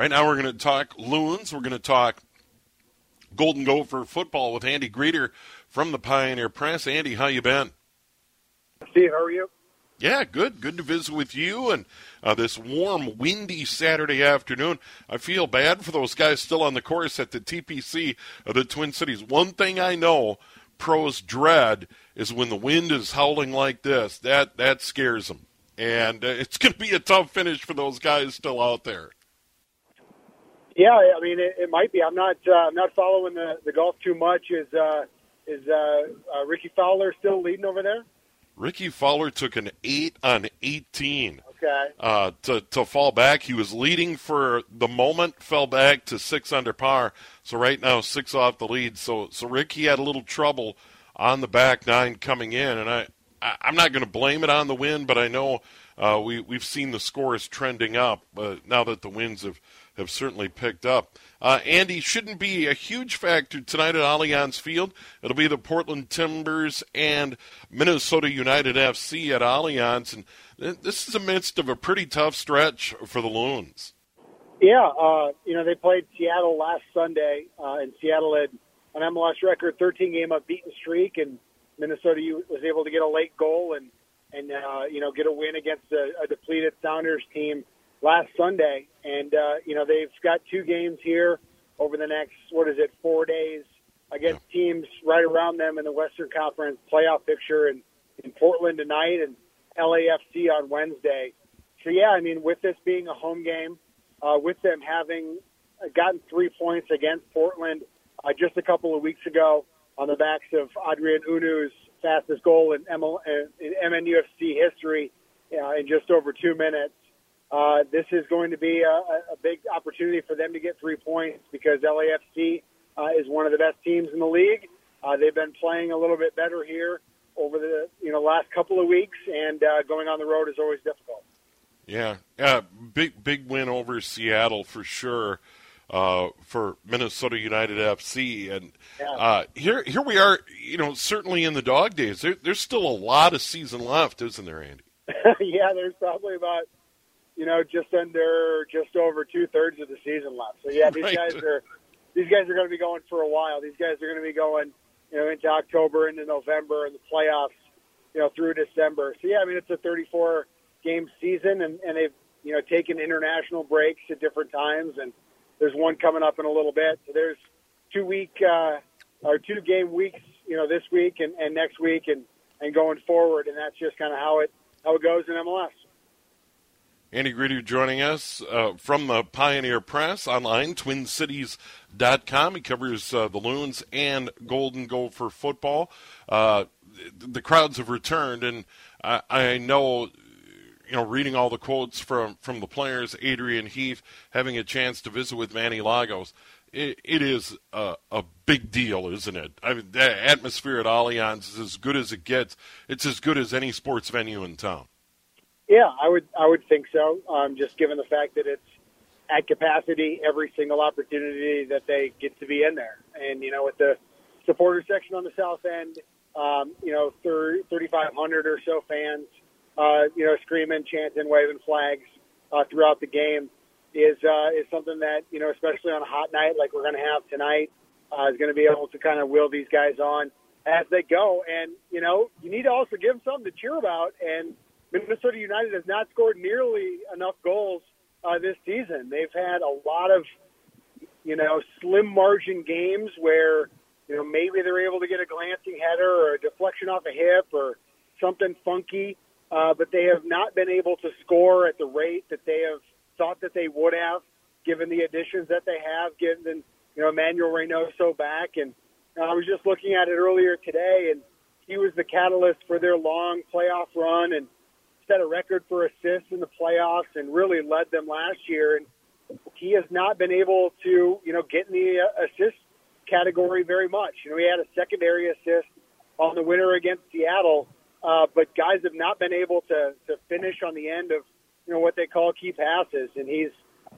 Right now, we're going to talk loons. We're going to talk Golden Gopher football with Andy Greder from the Pioneer Press. Andy, how you been? Steve, how are you? Yeah, good. Good to visit with you. And uh, this warm, windy Saturday afternoon, I feel bad for those guys still on the course at the TPC of the Twin Cities. One thing I know pros dread is when the wind is howling like this. That that scares them, and uh, it's going to be a tough finish for those guys still out there. Yeah, I mean it, it might be. I'm not uh, I'm not following the, the golf too much. Is uh, is uh, uh, Rickie Fowler still leading over there? Rickie Fowler took an eight on 18 Okay. uh, to to fall back. He was leading for the moment, fell back to six under par. So right now, six off the lead. So so Rickie had a little trouble on the back nine coming in, and I, I I'm not going to blame it on the wind, but I know uh, we we've seen the scores trending up. But now that the winds have have certainly picked up. Uh, Andy shouldn't be a huge factor tonight at Allianz Field. It'll be the Portland Timbers and Minnesota United FC at Allianz, and this is amidst of a pretty tough stretch for the Loons. Yeah, uh, you know they played Seattle last Sunday, uh, and Seattle had an MLS record 13 game unbeaten streak, and Minnesota was able to get a late goal and and uh, you know get a win against a, a depleted Sounders team last Sunday, and uh, you know they've got two games here over the next what is it four days against teams right around them in the Western Conference playoff picture, and in Portland tonight and LAFC on Wednesday. So yeah, I mean with this being a home game, uh, with them having gotten three points against Portland uh, just a couple of weeks ago on the backs of Adrien Hunou's fastest goal in, ML, in MNUFC history uh, in just over two minutes uh, this is going to be a, a big opportunity for them to get three points because LAFC uh, is one of the best teams in the league. Uh, they've been playing a little bit better here over the you know last couple of weeks, and uh, going on the road is always difficult. Yeah, yeah, big big win over Seattle for sure. Uh, for Minnesota United FC, and uh, here here we are. You know, certainly in the dog days, there, there's still a lot of season left, isn't there, Andy? yeah, there's probably about you know, just under, just over two thirds of the season left. So yeah, these right. guys are, these guys are going to be going for a while. These guys are going to be going, you know, into October, into November, and the playoffs, you know, through December. So yeah, I mean, it's a 34 game season, and and they've you know taken international breaks at different times, and there's one coming up in a little bit. So there's two week uh, or two game weeks, you know, this week and, and next week, and and going forward, and that's just kind of how it how it goes in MLS. Andy Greder joining us uh, from the Pioneer Press online, twincities.com. He covers uh, the Loons and Golden Gopher football. Uh, the crowds have returned, and I, I, know, you know, reading all the quotes from, from the players, Adrian Heath, having a chance to visit with Manny Lagos, it, it is a, a, big deal, isn't it? I mean, the atmosphere at Allianz is as good as it gets. It's as good as any sports venue in town. Yeah, I would I would think so. Um, just given the fact that it's at capacity every single opportunity that they get to be in there, and you know with the supporter section on the south end, um, you know 3,500 or so fans, uh, you know screaming, chanting, waving flags uh, throughout the game is uh, is something that you know especially on a hot night like we're going to have tonight uh, is going to be able to kind of wheel these guys on as they go, and you know you need to also give them something to cheer about. And Minnesota United has not scored nearly enough goals uh, this season. They've had a lot of you know, slim margin games where, you know, maybe they're able to get a glancing header or a deflection off a hip or something funky, uh, but they have not been able to score at the rate that they have thought that they would have, given the additions that they have, given you know Emmanuel Reynoso back, and uh, I was just looking at it earlier today, and he was the catalyst for their long playoff run and set a record for assists in the playoffs and really led them last year. And he has not been able to, you know, get in the uh, assist category very much. You know, he had a secondary assist on the winner against Seattle, uh, but guys have not been able to to finish on the end of you know what they call key passes, and he's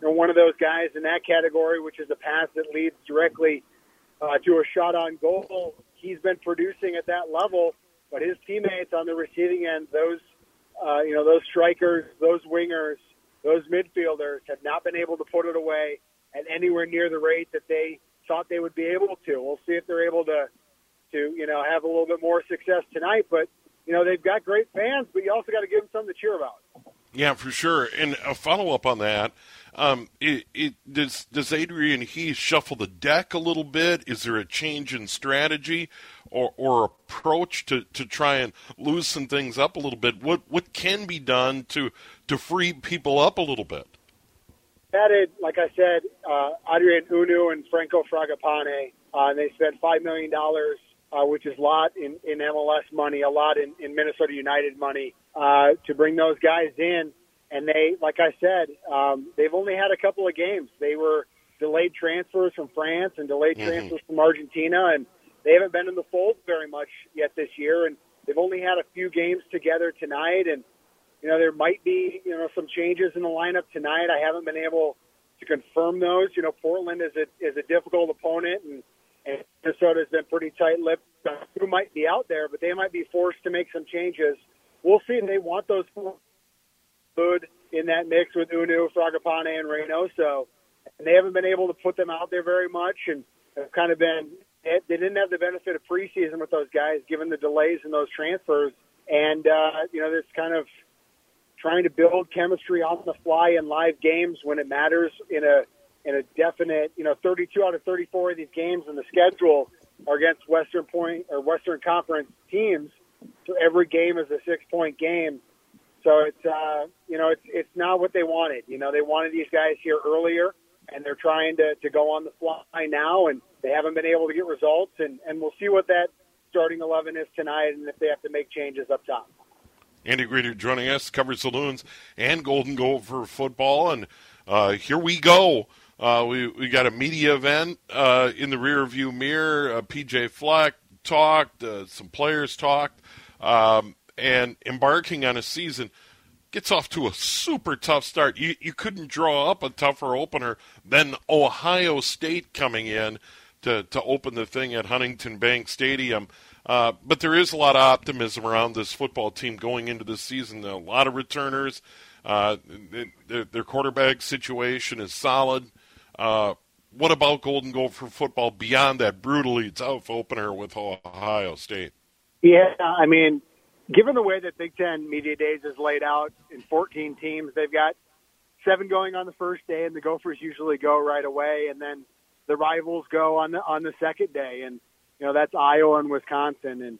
you know one of those guys in that category, which is a pass that leads directly uh, to a shot on goal. He's been producing at that level, but his teammates on the receiving end, those uh, you know those strikers, those wingers, those midfielders have not been able to put it away at anywhere near the rate that they thought they would be able to. We'll see if they're able to to you know have a little bit more success tonight, but you know, they've got great fans, but you also got to give them something to cheer about. Yeah, for sure. And a follow up on that, um, it, it, does does Adrian Heath shuffle the deck a little bit? Is there a change in strategy or, or approach to, to try and loosen things up a little bit? What what can be done to to free people up a little bit? Added, like I said, uh, Adrien Hunou and Franco Fragapane. Uh, and they spent five million dollars uh, which is a lot in, in MLS money, a lot in, in Minnesota United money, uh, to bring those guys in. And they, like I said, um, they've only had a couple of games. They were delayed transfers from France and delayed mm-hmm. transfers from Argentina, and they haven't been in the fold very much yet this year. And they've only had a few games together tonight, and you know there might be you know some changes in the lineup tonight. I haven't been able to confirm those. You know, Portland is a is a difficult opponent, and and Minnesota's been pretty tight-lipped. Who might be out there, but they might be forced to make some changes. We'll see. They want those food in that mix with Hunou, Fragapane, and Reynoso, and they haven't been able to put them out there very much, and have kind of been. They didn't have the benefit of preseason with those guys, given the delays in those transfers, and uh, you know this kind of trying to build chemistry on the fly in live games when it matters in a in a definite, you know, 32 out of 34 of these games in the schedule are against Western Point or Western Conference teams. So every game is a six point game. So it's, uh, you know, it's, it's not what they wanted. You know, they wanted these guys here earlier and they're trying to, to go on the fly now and they haven't been able to get results and, and we'll see what that starting 11 is tonight and if they have to make changes up top. Andy Greder joining us, covers Saloons and Golden Gopher football. And uh, here we go. Uh, we we got a media event uh, in the rear view mirror. Uh, PJ Fleck talked, uh, some players talked, um, and embarking on a season gets off to a super tough start. You you couldn't draw up a tougher opener than Ohio State coming in to to open the thing at Huntington Bank Stadium. Uh, but there is a lot of optimism around this football team going into the season. A lot of returners. Uh, their, their quarterback situation is solid. Uh, what about Golden Gopher football beyond that brutally tough opener with Ohio State? Yeah, I mean, given the way that Big Ten Media Days is laid out in 14 teams, they've got seven going on the first day, and the Gophers usually go right away, and then the rivals go on the on the second day, and you know that's Iowa and Wisconsin. And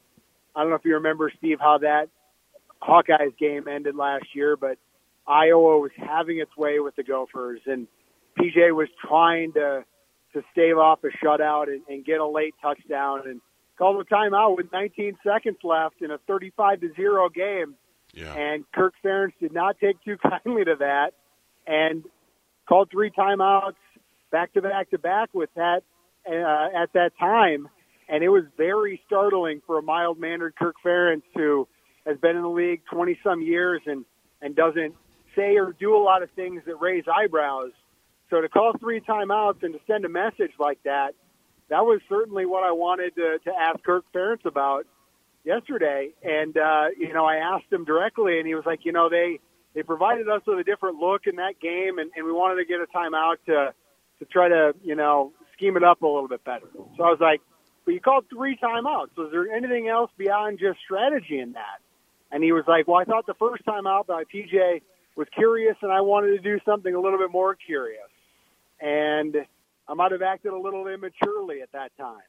I don't know if you remember, Steve, how that Hawkeyes game ended last year, but Iowa was having its way with the Gophers, and PJ was trying to to stave off a shutout and, and get a late touchdown and called a timeout with 19 seconds left in a 35 to zero game. Yeah. And Kirk Ferentz did not take too kindly to that and called three timeouts back to back to back with that uh, at that time. And it was very startling for a mild mannered Kirk Ferentz who has been in the league 20 some years and, and doesn't say or do a lot of things that raise eyebrows. So to call three timeouts and to send a message like that, that was certainly what I wanted to, to ask Kirk Ferentz about yesterday. And, uh, you know, I asked him directly and he was like, you know, they, they provided us with a different look in that game and, and we wanted to get a timeout to, to try to, you know, scheme it up a little bit better. So I was like, but you called three timeouts. Was there anything else beyond just strategy in that? And he was like, well, I thought the first time out by PJ was curious and I wanted to do something a little bit more curious. And I'm might have acted a little immaturely at that time.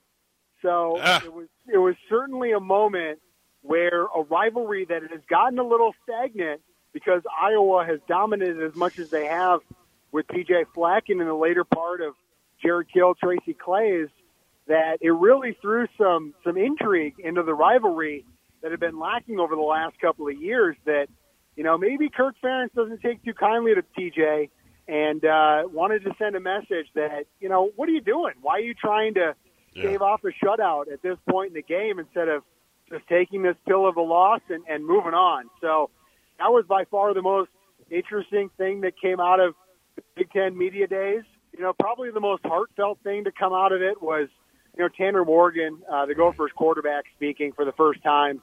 So Ah. it was it was certainly a moment where a rivalry that has gotten a little stagnant because Iowa has dominated as much as they have with PJ Fleck and in the later part of Jerry Kill, Tracy Claeys, that it really threw some some intrigue into the rivalry that had been lacking over the last couple of years. That you know maybe Kirk Ferentz doesn't take too kindly to PJ and uh, wanted to send a message that you know what are you doing? Why are you trying to Yeah. stave off a shutout at this point in the game instead of just taking this pill of a loss and, and moving on? So that was by far the most interesting thing that came out of the Big Ten media days. You know, probably the most heartfelt thing to come out of it was, you know, Tanner Morgan, uh, the Gophers quarterback, speaking for the first time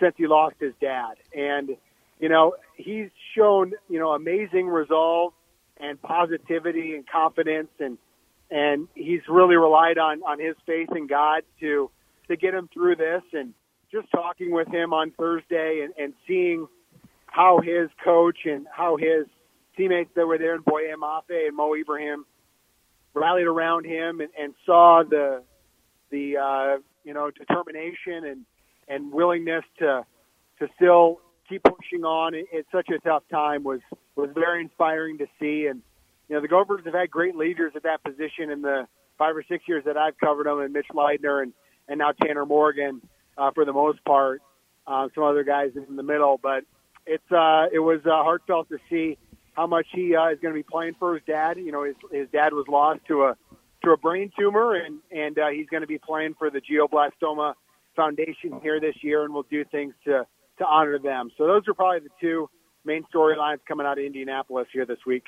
since he lost his dad. And, you know, he's shown, you know, amazing resolve and positivity and confidence and and he's really relied on on his faith in God to to get him through this. And just talking with him on Thursday and, and seeing how his coach and how his teammates that were there and Boye Mafe and Mo Ibrahim rallied around him and, and saw the the uh, you know determination and and willingness to to still keep pushing on. At, such a tough time. Was was very inspiring to see. And you know the Gophers have had great leaders at that position in the five or six years that I've covered them and Mitch Leidner and and now Tanner Morgan uh, for the most part uh, some other guys in the middle. But it's uh, it was uh, heartfelt to see how much he uh, is going to be playing for his dad. You know, his his dad was lost to a to a brain tumor, and and uh, he's going to be playing for the Glioblastoma Foundation here this year, and will do things to to honor them. So those are probably the two main storylines coming out of Indianapolis here this week.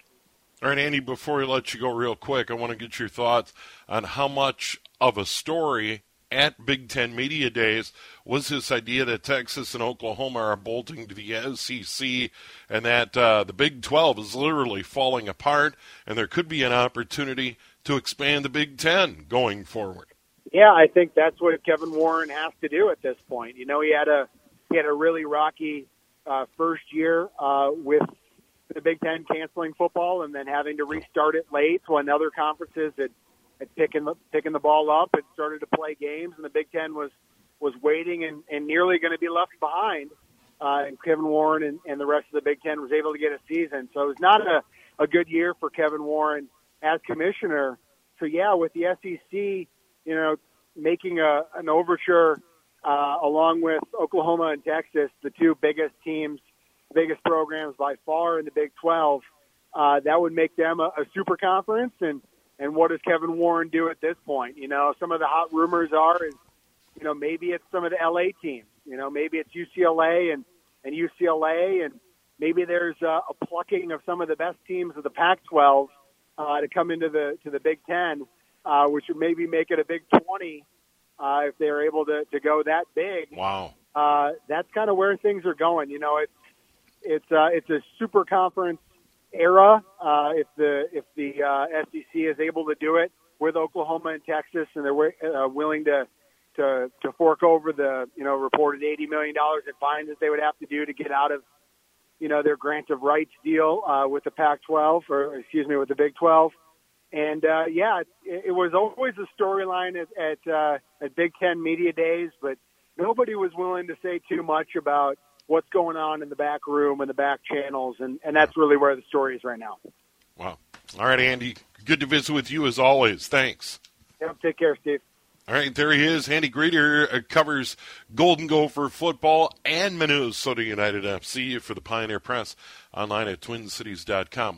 All right, Andy, before we let you go real quick, I want to get your thoughts on how much of a story at Big Ten Media Days was this idea that Texas and Oklahoma are bolting to the SEC and that uh, the Big 12 is literally falling apart and there could be an opportunity to expand the Big Ten going forward. Yeah, I think that's what Kevin Warren has to do at this point. You know, he had a he had a really rocky uh, first year uh, with the Big Ten canceling football and then having to restart it late when other conferences had had picking the picking the ball up and started to play games, and the Big Ten was was waiting and, and nearly going to be left behind. Uh, and Kevin Warren and, and the rest of the Big Ten was able to get a season, so it was not a, a good year for Kevin Warren as commissioner. So yeah, with the SEC, you know, making a an overture uh, along with Oklahoma and Texas, the two biggest teams, biggest programs by far in the Big 12, uh, that would make them a, a super conference. And and what does Kevin Warren do at this point? You know, some of the hot rumors are is, you know, maybe it's some of the LA teams. You know, maybe it's UCLA and and UCLA, and maybe there's a, a plucking of some of the best teams of the Pac-12 uh, to come into the to the Big Ten, uh, which would maybe make it a Big 20 uh, if they're able to to go that big. Wow. Uh, that's kind of where things are going. You know, it's it's uh, it's a super conference era. Uh, if the if the uh, SEC is able to do it with Oklahoma and Texas, and they're uh, willing to to to fork over the you know reported eighty million dollars in fines that they would have to do to get out of you know their grant of rights deal uh, with the Pac-12 or excuse me with the Big 12. And uh, yeah, it, it was always a storyline at at, uh, at Big Ten media days, but nobody was willing to say too much about what's going on in the back room and the back channels, and, and that's really where the story is right now. Wow. All right, Andy. Good to visit with you as always. Thanks. Yep, take care, Steve. All right, there he is. Andy Greder uh, covers Golden Gopher football and Minnesota United FC for the Pioneer Press online at twincities.com.